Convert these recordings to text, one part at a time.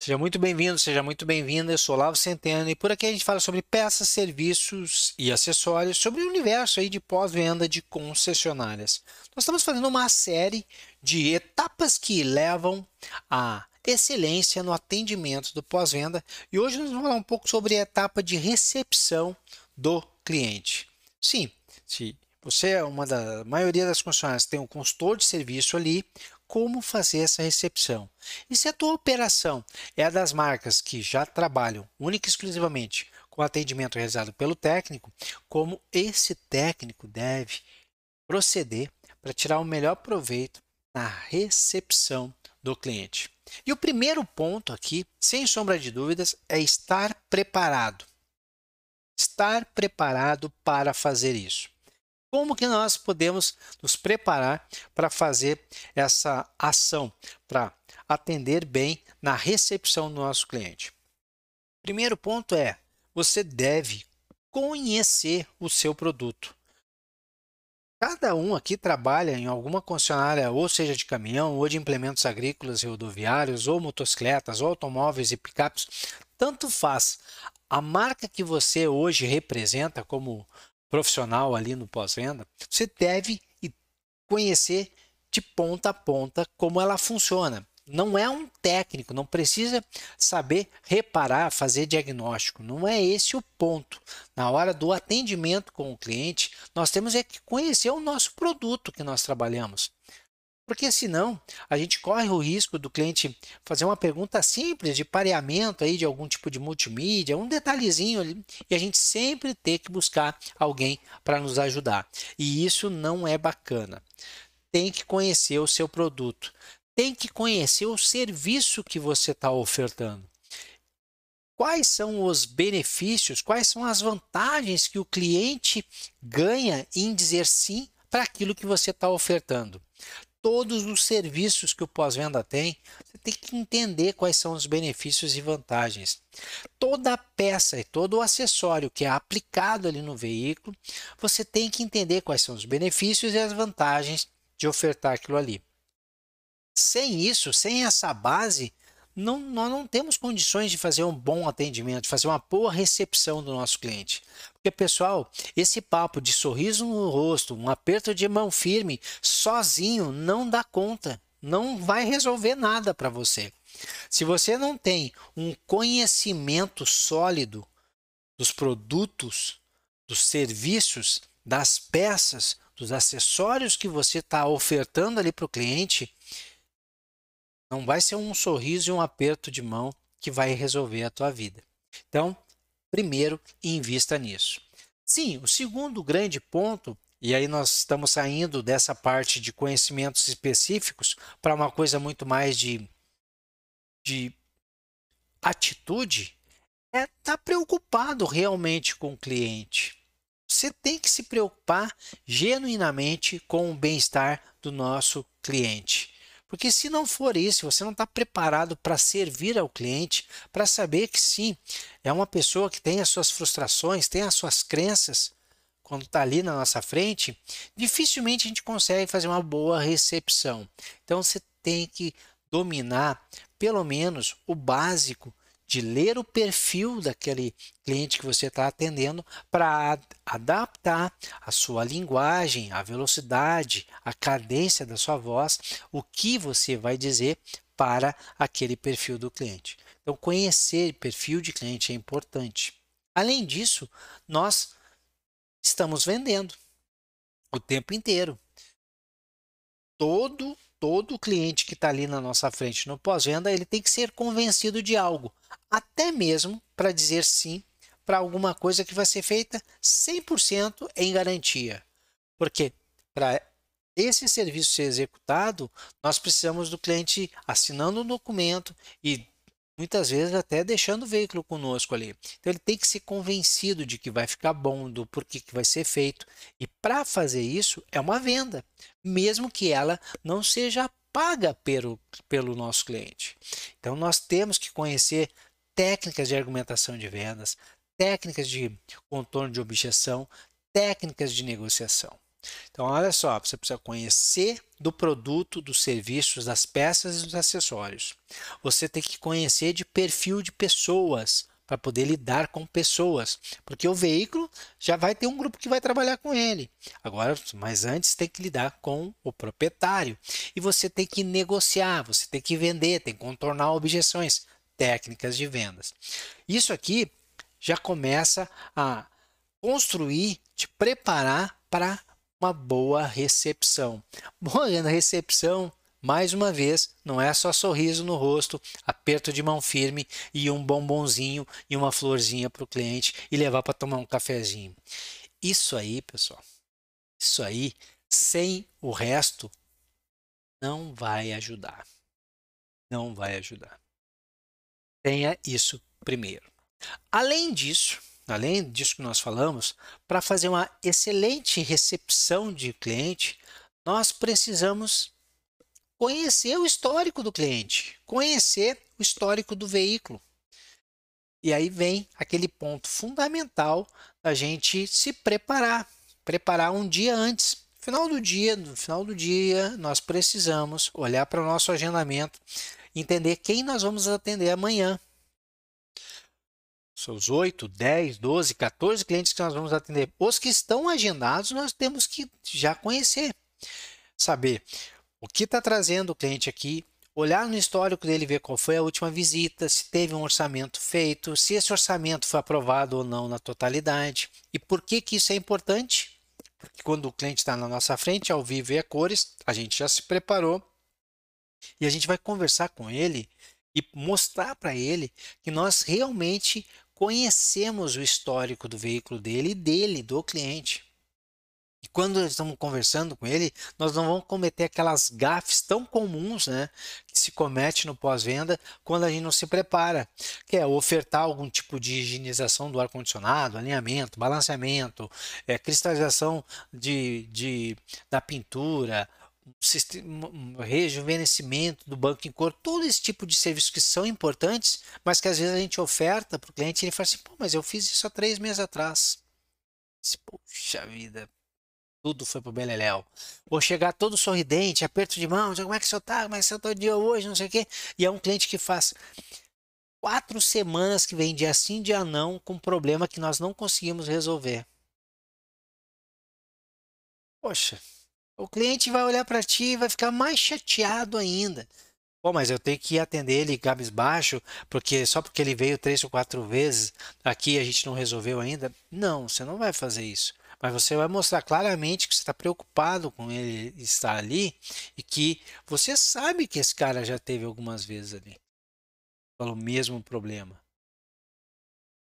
Seja muito bem-vindo, seja muito bem-vinda. Eu sou Lavo Centeno e por aqui a gente fala sobre peças, serviços e acessórios, sobre o universo aí de pós-venda de concessionárias. Nós estamos fazendo uma série de etapas que levam à excelência no atendimento do pós-venda e hoje nós vamos falar um pouco sobre a etapa de recepção do cliente. Sim, se você é uma da maioria das concessionárias tem um consultor de serviço ali, como fazer essa recepção. E se a tua operação é a das marcas que já trabalham única e exclusivamente com atendimento realizado pelo técnico, como esse técnico deve proceder para tirar o melhor proveito na recepção do cliente. E o primeiro ponto aqui, sem sombra de dúvidas, é estar preparado. Estar preparado para fazer isso. Como que nós podemos nos preparar para fazer essa ação, para atender bem na recepção do nosso cliente? Primeiro ponto é, você deve conhecer o seu produto. Cada um aqui trabalha em alguma concessionária, ou seja de caminhão, ou de implementos agrícolas e rodoviários, ou motocicletas, ou automóveis e picapes, tanto faz. A marca que você hoje representa como profissional ali no pós-venda, você deve conhecer de ponta a ponta como ela funciona. Não é um técnico, não precisa saber reparar, fazer diagnóstico. Não é esse o ponto. Na hora do atendimento com o cliente, nós temos é que conhecer o nosso produto que nós trabalhamos. Porque senão a gente corre o risco do cliente fazer uma pergunta simples de pareamento aí de algum tipo de multimídia, um detalhezinho ali, e a gente sempre ter que buscar alguém para nos ajudar. E isso não é bacana. Tem que conhecer o seu produto, tem que conhecer o serviço que você está ofertando. Quais são os benefícios, quais são as vantagens que o cliente ganha em dizer sim para aquilo que você está ofertando? Todos os serviços que o pós-venda tem, você tem que entender quais são os benefícios e vantagens. Toda peça e todo o acessório que é aplicado ali no veículo, você tem que entender quais são os benefícios e as vantagens de ofertar aquilo ali. Sem isso, sem essa base, não, nós não temos condições de fazer um bom atendimento, de fazer uma boa recepção do nosso cliente. Porque, pessoal, esse papo de sorriso no rosto, um aperto de mão firme, sozinho não dá conta, não vai resolver nada para você. Se você não tem um conhecimento sólido dos produtos, dos serviços, das peças, dos acessórios que você está ofertando ali para o cliente, não vai ser um sorriso e um aperto de mão que vai resolver a tua vida. Então, primeiro, invista nisso. Sim, o segundo grande ponto, e aí nós estamos saindo dessa parte de conhecimentos específicos para uma coisa muito mais de, de atitude, é estar tá preocupado realmente com o cliente. Você tem que se preocupar genuinamente com o bem-estar do nosso cliente. Porque se não for isso, você não está preparado para servir ao cliente, para saber que sim, é uma pessoa que tem as suas frustrações, tem as suas crenças, quando está ali na nossa frente, dificilmente a gente consegue fazer uma boa recepção. Então você tem que dominar pelo menos o básico de ler o perfil daquele cliente que você está atendendo para adaptar a sua linguagem, a velocidade, a cadência da sua voz, o que você vai dizer para aquele perfil do cliente. Então, conhecer perfil de cliente é importante. Além disso, nós estamos vendendo o tempo inteiro. Todo todo cliente que está ali na nossa frente no pós-venda, ele tem que ser convencido de algo, até mesmo para dizer sim para alguma coisa que vai ser feita 100% em garantia. Porque para esse serviço ser executado, nós precisamos do cliente assinando um documento e muitas vezes até deixando o veículo conosco ali. Então ele tem que ser convencido de que vai ficar bom, do porquê que vai ser feito. E para fazer isso é uma venda, mesmo que ela não seja paga pelo, pelo nosso cliente. Então nós temos que conhecer técnicas de argumentação de vendas, técnicas de contorno de objeção, técnicas de negociação. Então, olha só, você precisa conhecer do produto, dos serviços, das peças e dos acessórios. Você tem que conhecer de perfil de pessoas para poder lidar com pessoas, porque o veículo já vai ter um grupo que vai trabalhar com ele. Agora, mas antes tem que lidar com o proprietário e você tem que negociar, você tem que vender, tem que contornar objeções, técnicas de vendas. Isso aqui já começa a construir, te preparar para uma boa recepção. Boa recepção, mais uma vez, não é só sorriso no rosto, aperto de mão firme e um bombonzinho e uma florzinha para o cliente e levar para tomar um cafezinho. Isso aí, pessoal, isso aí, sem o resto, não vai ajudar. Não vai ajudar. Tenha isso primeiro. Além disso, além disso que nós falamos, para fazer uma excelente recepção de cliente, nós precisamos conhecer o histórico do cliente, conhecer o histórico do veículo. E aí vem aquele ponto fundamental da gente se preparar, preparar um dia antes. Final do dia, no final do dia, nós precisamos olhar para o nosso agendamento, entender quem nós vamos atender amanhã, seus 8, 10, 12, 14 clientes que nós vamos atender. Os que estão agendados, nós temos que já conhecer, saber o que está trazendo o cliente aqui, olhar no histórico dele, ver qual foi a última visita, se teve um orçamento feito, se esse orçamento foi aprovado ou não na totalidade. E por que, que isso é importante? Porque quando o cliente está na nossa frente, ao vivo e a cores, a gente já se preparou e a gente vai conversar com ele e mostrar para ele que nós realmente conhecemos o histórico do veículo dele e dele, do cliente. E quando estamos conversando com ele, nós não vamos cometer aquelas gafes tão comuns né, que se comete no pós-venda quando a gente não se prepara, que é ofertar algum tipo de higienização do ar-condicionado, alinhamento, balanceamento, é, cristalização de, de, da pintura, rejuvenescimento do banco em cor, todo esse tipo de serviços que são importantes, mas que às vezes a gente oferta para o cliente e ele fala assim, pô, mas eu fiz isso há três meses atrás. Poxa vida, tudo foi pro Beleléu. Vou chegar todo sorridente, aperto de mão, como é que você tá? Como é que você tá o dia hoje? Não sei o quê. E é um cliente que faz quatro semanas que vem dia sim, dia não, com um problema que nós não conseguimos resolver. Poxa, o cliente vai olhar para ti e vai ficar mais chateado ainda. Pô, mas eu tenho que atender ele cabisbaixo, porque só porque ele veio três ou quatro vezes aqui a gente não resolveu ainda. Não, você não vai fazer isso. Mas você vai mostrar claramente que você está preocupado com ele estar ali e que você sabe que esse cara já teve algumas vezes ali pelo mesmo problema.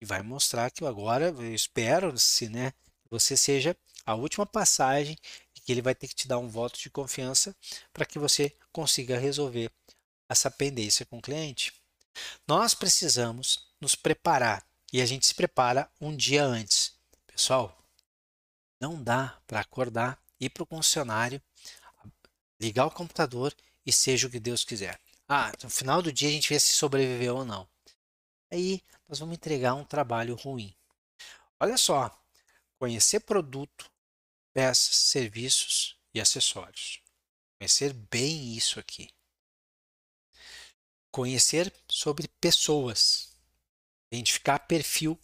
E vai mostrar que agora, eu espero, se né, você seja a última passagem que ele vai ter que te dar um voto de confiança para que você consiga resolver essa pendência com o cliente. Nós precisamos nos preparar e a gente se prepara um dia antes. Pessoal, não dá para acordar, ir para o concessionário, ligar o computador e seja o que Deus quiser. Ah, no final do dia a gente vê se sobreviveu ou não. Aí nós vamos entregar um trabalho ruim. Olha só, conhecer produto, peças, serviços e acessórios. Conhecer bem isso aqui. Conhecer sobre pessoas. Identificar perfil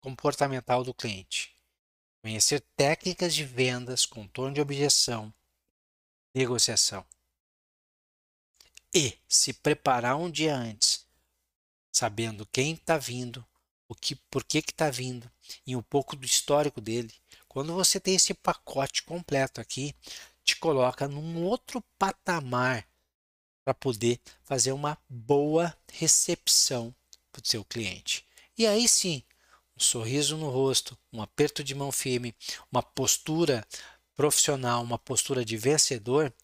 comportamental do cliente. Conhecer técnicas de vendas, contorno de objeção, negociação. E se preparar um dia antes, sabendo quem está vindo, o que, por que está vindo e um pouco do histórico dele, quando você tem esse pacote completo aqui, te coloca num outro patamar para poder fazer uma boa recepção para o seu cliente. E aí sim, um sorriso no rosto, um aperto de mão firme, uma postura profissional, uma postura de vencedor,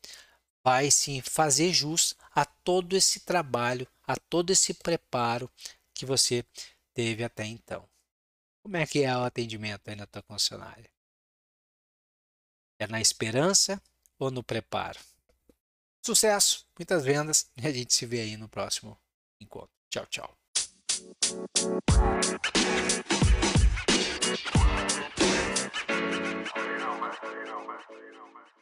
vai sim fazer jus a todo esse trabalho, a todo esse preparo que você teve até então. Como é que é o atendimento aí na tua concessionária? É na esperança ou no preparo? Sucesso, muitas vendas e a gente se vê aí no próximo encontro. Tchau, tchau. You know, man.